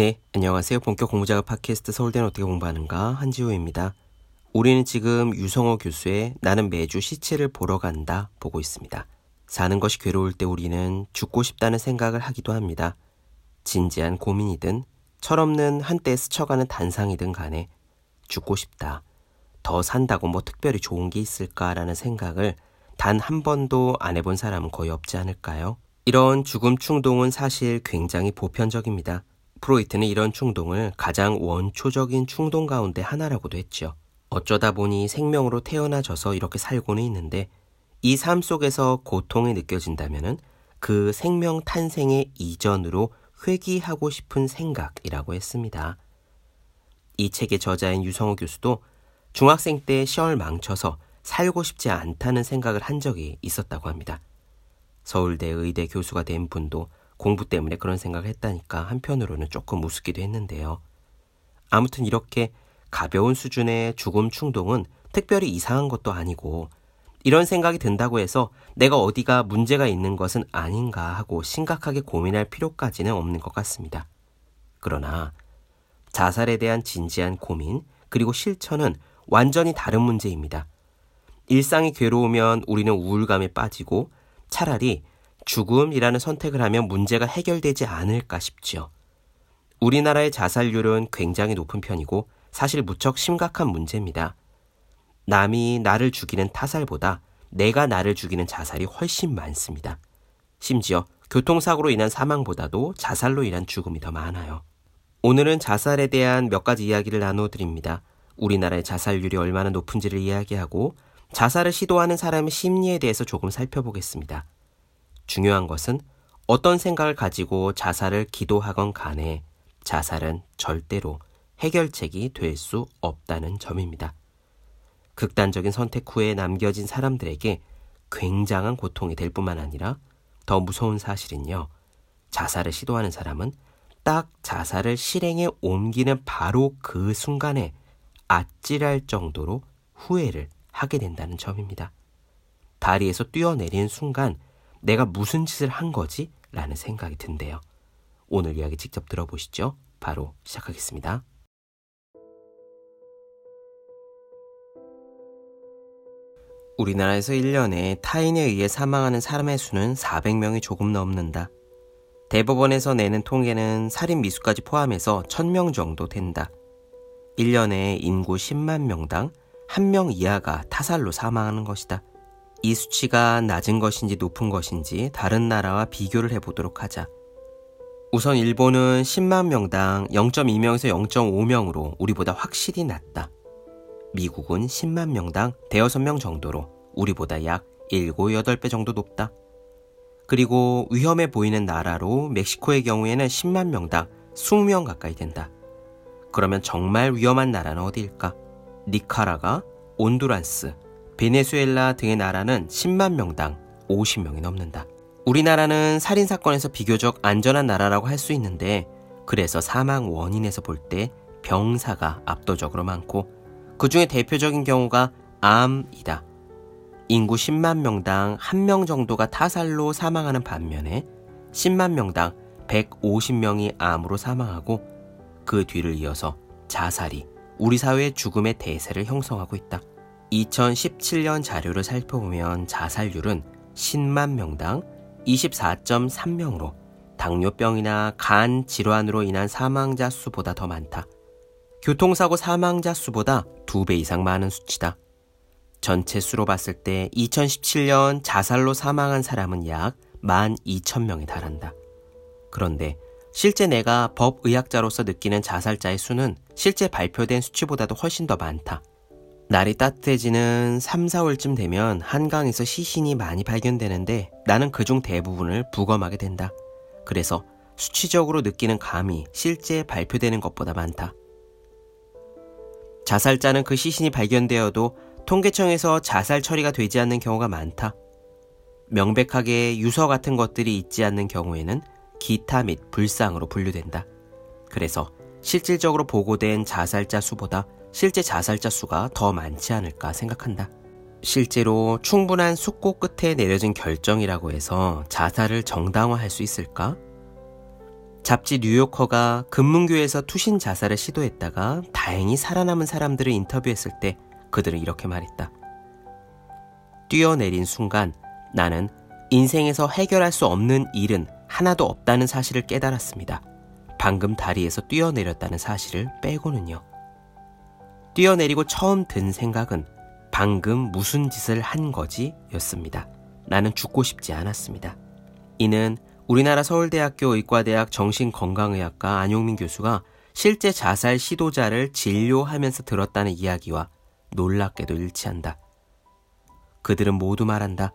네, 안녕하세요. 본격 공부작업 팟캐스트 서울대는 어떻게 공부하는가 한지호입니다. 우리는 지금 유성호 교수의 나는 매주 시체를 보러 간다 보고 있습니다. 사는 것이 괴로울 때 우리는 죽고 싶다는 생각을 하기도 합니다. 진지한 고민이든 철없는 한때 스쳐가는 단상이든 간에 죽고 싶다. 더 산다고 뭐 특별히 좋은 게 있을까라는 생각을 단 한 번도 안 해본 사람은 거의 없지 않을까요? 이런 죽음 충동은 사실 굉장히 보편적입니다. 프로이트는 이런 충동을 가장 원초적인 충동 가운데 하나라고도 했죠. 어쩌다 보니 생명으로 태어나져서 이렇게 살고는 있는데 이 삶 속에서 고통이 느껴진다면 그 생명 탄생의 이전으로 회귀하고 싶은 생각이라고 했습니다. 이 책의 저자인 유성호 교수도 중학생 때 시험을 망쳐서 살고 싶지 않다는 생각을 한 적이 있었다고 합니다. 서울대 의대 교수가 된 분도 공부 때문에 그런 생각을 했다니까 한편으로는 조금 우습기도 했는데요. 아무튼 이렇게 가벼운 수준의 죽음 충동은 특별히 이상한 것도 아니고 이런 생각이 든다고 해서 내가 어디가 문제가 있는 것은 아닌가 하고 심각하게 고민할 필요까지는 없는 것 같습니다. 그러나 자살에 대한 진지한 고민 그리고 실천은 완전히 다른 문제입니다. 일상이 괴로우면 우리는 우울감에 빠지고 차라리 죽음이라는 선택을 하면 문제가 해결되지 않을까 싶지요. 우리나라의 자살률은 굉장히 높은 편이고 사실 무척 심각한 문제입니다. 남이 나를 죽이는 타살보다 내가 나를 죽이는 자살이 훨씬 많습니다. 심지어 교통사고로 인한 사망보다도 자살로 인한 죽음이 더 많아요. 오늘은 자살에 대한 몇 가지 이야기를 나누어 드립니다. 우리나라의 자살률이 얼마나 높은지를 이야기하고 자살을 시도하는 사람의 심리에 대해서 조금 살펴보겠습니다. 중요한 것은 어떤 생각을 가지고 자살을 기도하건 간에 자살은 절대로 해결책이 될 수 없다는 점입니다. 극단적인 선택 후에 남겨진 사람들에게 굉장한 고통이 될 뿐만 아니라 더 무서운 사실은요. 자살을 시도하는 사람은 딱 자살을 실행에 옮기는 바로 그 순간에 아찔할 정도로 후회를 하게 된다는 점입니다. 다리에서 뛰어내리는 순간 내가 무슨 짓을 한 거지? 라는 생각이 든대요. 오늘 이야기 직접 들어보시죠. 바로 시작하겠습니다. 우리나라에서 1년에 타인에 의해 사망하는 사람의 수는 400명이 조금 넘는다. 대법원에서 내는 통계는 살인 미수까지 포함해서 1000명 정도 된다. 1년에 인구 10만 명당 1명 이하가 타살로 사망하는 것이다. 이 수치가 낮은 것인지 높은 것인지 다른 나라와 비교를 해보도록 하자. 우선 일본은 10만 명당 0.2명에서 0.5명으로 우리보다 확실히 낮다. 미국은 10만 명당 대여섯 명 정도로 우리보다 약 7, 8배 정도 높다. 그리고 위험해 보이는 나라로 멕시코의 경우에는 10만 명당 20명 가까이 된다. 그러면 정말 위험한 나라는 어디일까? 니카라가, 온두란스, 베네수엘라 등의 나라는 10만 명당 50명이 넘는다. 우리나라는 살인사건에서 비교적 안전한 나라라고 할 수 있는데 그래서 사망 원인에서 볼 때 병사가 압도적으로 많고 그 중에 대표적인 경우가 암이다. 인구 10만 명당 1명 정도가 타살로 사망하는 반면에 10만 명당 150명이 암으로 사망하고 그 뒤를 이어서 자살이 우리 사회의 죽음의 대세를 형성하고 있다. 2017년 자료를 살펴보면 자살률은 10만 명당 24.3명으로 당뇨병이나 간 질환으로 인한 사망자 수보다 더 많다. 교통사고 사망자 수보다 2배 이상 많은 수치다. 전체 수로 봤을 때 2017년 자살로 사망한 사람은 약 12,000명에 달한다. 그런데 실제 내가 법의학자로서 느끼는 자살자의 수는 실제 발표된 수치보다도 훨씬 더 많다. 날이 따뜻해지는 3, 4월쯤 되면 한강에서 시신이 많이 발견되는데 나는 그중 대부분을 부검하게 된다. 그래서 수치적으로 느끼는 감이 실제 발표되는 것보다 많다. 자살자는 그 시신이 발견되어도 통계청에서 자살 처리가 되지 않는 경우가 많다. 명백하게 유서 같은 것들이 있지 않는 경우에는 기타 및 불상으로 분류된다. 그래서 실질적으로 보고된 자살자 수보다 실제 자살자 수가 더 많지 않을까 생각한다. 실제로 충분한 숙고 끝에 내려진 결정이라고 해서 자살을 정당화할 수 있을까? 잡지 뉴요커가 금문교에서 투신 자살을 시도했다가 다행히 살아남은 사람들을 인터뷰했을 때 그들은 이렇게 말했다. 뛰어내린 순간 나는 인생에서 해결할 수 없는 일은 하나도 없다는 사실을 깨달았습니다. 방금 다리에서 뛰어내렸다는 사실을 빼고는요. 뛰어내리고 처음 든 생각은 방금 무슨 짓을 한 거지 였습니다. 나는 죽고 싶지 않았습니다. 이는 우리나라 서울대학교 의과대학 정신건강의학과 안용민 교수가 실제 자살 시도자를 진료하면서 들었다는 이야기와 놀랍게도 일치한다. 그들은 모두 말한다.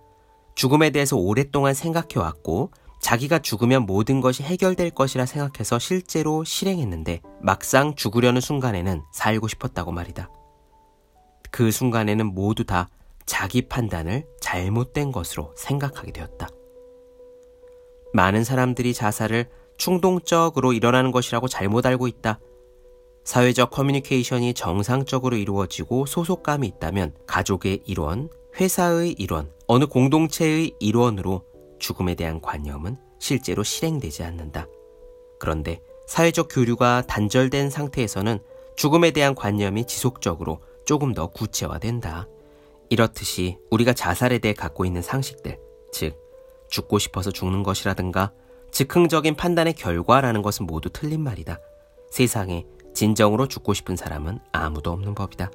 죽음에 대해서 오랫동안 생각해왔고 자기가 죽으면 모든 것이 해결될 것이라 생각해서 실제로 실행했는데 막상 죽으려는 순간에는 살고 싶었다고 말이다. 그 순간에는 모두 다 자기 판단을 잘못된 것으로 생각하게 되었다. 많은 사람들이 자살을 충동적으로 일어나는 것이라고 잘못 알고 있다. 사회적 커뮤니케이션이 정상적으로 이루어지고 소속감이 있다면 가족의 일원, 회사의 일원, 어느 공동체의 일원으로 죽음에 대한 관념은 실제로 실행되지 않는다. 그런데 사회적 교류가 단절된 상태에서는 죽음에 대한 관념이 지속적으로 조금 더 구체화된다. 이렇듯이 우리가 자살에 대해 갖고 있는 상식들, 즉, 죽고 싶어서 죽는 것이라든가 즉흥적인 판단의 결과라는 것은 모두 틀린 말이다. 세상에 진정으로 죽고 싶은 사람은 아무도 없는 법이다.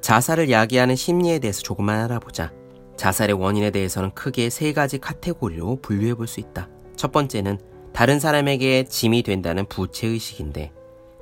자살을 야기하는 심리에 대해서 조금만 알아보자. 자살의 원인에 대해서는 크게 세 가지 카테고리로 분류해 볼 수 있다. 첫 번째는 다른 사람에게 짐이 된다는 부채의식인데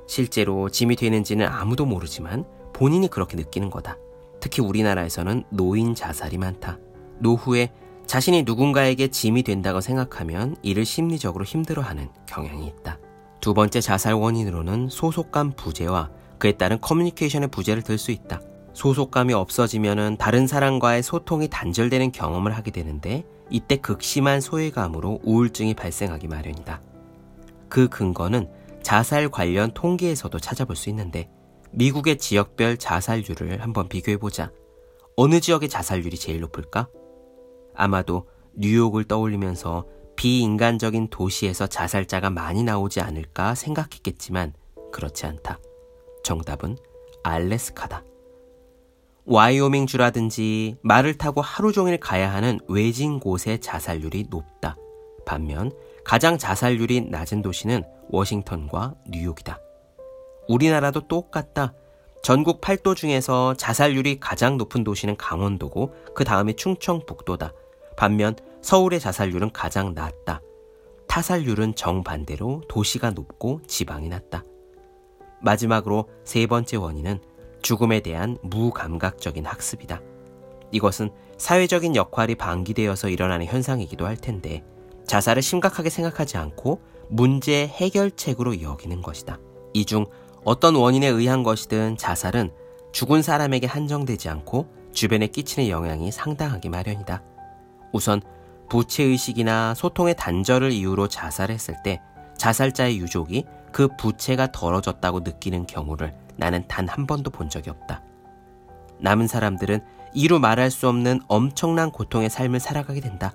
실제로 짐이 되는지는 아무도 모르지만 본인이 그렇게 느끼는 거다. 특히 우리나라에서는 노인 자살이 많다. 노후에 자신이 누군가에게 짐이 된다고 생각하면 이를 심리적으로 힘들어하는 경향이 있다. 두 번째 자살 원인으로는 소속감 부재와 그에 따른 커뮤니케이션의 부재를 들 수 있다. 소속감이 없어지면 다른 사람과의 소통이 단절되는 경험을 하게 되는데 이때 극심한 소외감으로 우울증이 발생하기 마련이다. 그 근거는 자살 관련 통계에서도 찾아볼 수 있는데 미국의 지역별 자살률을 한번 비교해보자. 어느 지역의 자살률이 제일 높을까? 아마도 뉴욕을 떠올리면서 비인간적인 도시에서 자살자가 많이 나오지 않을까 생각했겠지만 그렇지 않다. 정답은 알래스카다. 와이오밍주라든지 말을 타고 하루 종일 가야 하는 외진 곳의 자살률이 높다. 반면 가장 자살률이 낮은 도시는 워싱턴과 뉴욕이다. 우리나라도 똑같다. 전국 8도 중에서 자살률이 가장 높은 도시는 강원도고 그 다음이 충청북도다. 반면 서울의 자살률은 가장 낮다. 타살률은 정반대로 도시가 높고 지방이 낮다. 마지막으로 세 번째 원인은 죽음에 대한 무감각적인 학습이다. 이것은 사회적인 역할이 방기되어서 일어나는 현상이기도 할 텐데 자살을 심각하게 생각하지 않고 문제 해결책으로 여기는 것이다. 이 중 어떤 원인에 의한 것이든 자살은 죽은 사람에게 한정되지 않고 주변에 끼치는 영향이 상당하기 마련이다. 우선 부채의식이나 소통의 단절을 이유로 자살했을 때 자살자의 유족이 그 부채가 덜어졌다고 느끼는 경우를 나는 단 한 번도 본 적이 없다. 남은 사람들은 이루 말할 수 없는 엄청난 고통의 삶을 살아가게 된다.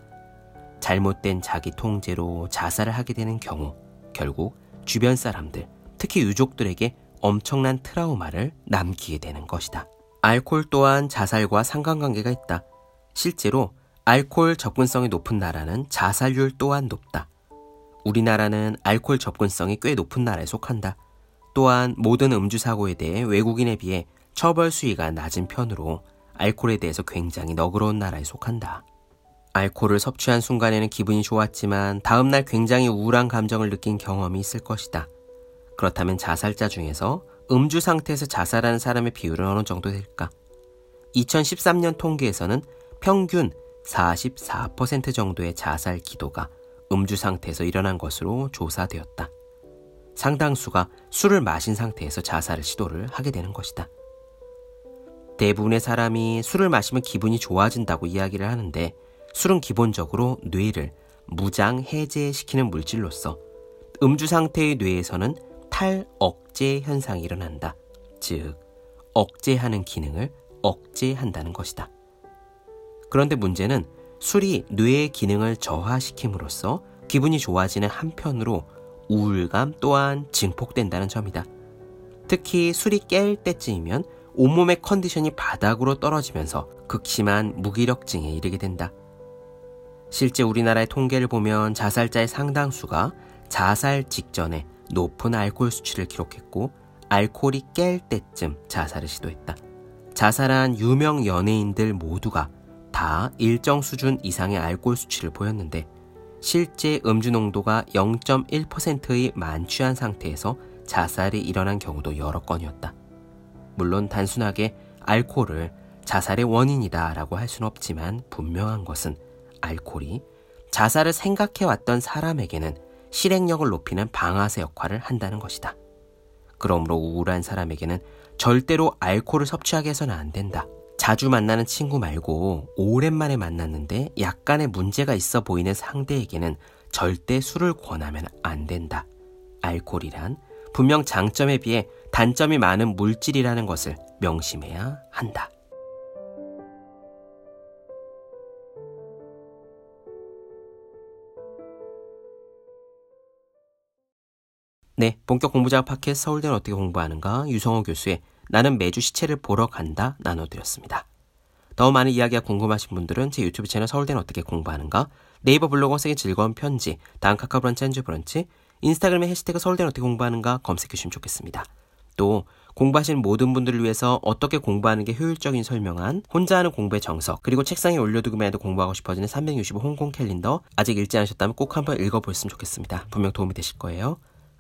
잘못된 자기 통제로 자살을 하게 되는 경우, 결국 주변 사람들, 특히 유족들에게 엄청난 트라우마를 남기게 되는 것이다. 알코올 또한 자살과 상관관계가 있다. 실제로 알코올 접근성이 높은 나라는 자살률 또한 높다. 우리나라는 알코올 접근성이 꽤 높은 나라에 속한다. 또한 모든 음주 사고에 대해 외국인에 비해 처벌 수위가 낮은 편으로 알코올에 대해서 굉장히 너그러운 나라에 속한다. 알코올을 섭취한 순간에는 기분이 좋았지만 다음날 굉장히 우울한 감정을 느낀 경험이 있을 것이다. 그렇다면 자살자 중에서 음주 상태에서 자살하는 사람의 비율은 어느 정도 될까? 2013년 통계에서는 평균 44% 정도의 자살 기도가 음주 상태에서 일어난 것으로 조사되었다. 상당수가 술을 마신 상태에서 자살을 시도를 하게 되는 것이다. 대부분의 사람이 술을 마시면 기분이 좋아진다고 이야기를 하는데 술은 기본적으로 뇌를 무장 해제시키는 물질로서 음주 상태의 뇌에서는 탈억제 현상이 일어난다. 즉, 억제하는 기능을 억제한다는 것이다. 그런데 문제는 술이 뇌의 기능을 저하시킴으로써 기분이 좋아지는 한편으로 우울감 또한 증폭된다는 점이다. 특히 술이 깰 때쯤이면 온몸의 컨디션이 바닥으로 떨어지면서 극심한 무기력증에 이르게 된다. 실제 우리나라의 통계를 보면 자살자의 상당수가 자살 직전에 높은 알코올 수치를 기록했고 알코올이 깰 때쯤 자살을 시도했다. 자살한 유명 연예인들 모두가 다 일정 수준 이상의 알코올 수치를 보였는데 실제 음주 농도가 0.1%의 만취한 상태에서 자살이 일어난 경우도 여러 건이었다. 물론 단순하게 알코올을 자살의 원인이다 라고 할 수는 없지만 분명한 것은 알코올이 자살을 생각해왔던 사람에게는 실행력을 높이는 방아쇠 역할을 한다는 것이다. 그러므로 우울한 사람에게는 절대로 알코올을 섭취하게 해서는 안 된다. 자주 만나는 친구 말고 오랜만에 만났는데 약간의 문제가 있어 보이는 상대에게는 절대 술을 권하면 안 된다. 알코올이란 분명 장점에 비해 단점이 많은 물질이라는 것을 명심해야 한다. 네, 본격 공부자 팟캐스트 서울대는 어떻게 공부하는가 유성호 교수의 나는 매주 시체를 보러 간다 나눠드렸습니다. 더 많은 이야기가 궁금하신 분들은 제 유튜브 채널 서울대는 어떻게 공부하는가 네이버 블로그 세계 즐거운 편지 다음 카카오 브런치 한주 브런치 인스타그램에 해시태그 서울대는 어떻게 공부하는가 검색해 주시면 좋겠습니다. 또 공부하시는 모든 분들을 위해서 어떻게 공부하는 게 효율적인 설명한 혼자 하는 공부의 정석 그리고 책상에 올려두기만 해도 공부하고 싶어지는 365 홍콩 캘린더 아직 읽지 않으셨다면 꼭 한번 읽어보셨으면 좋겠습니다. 분명 도움이 되실 거예요.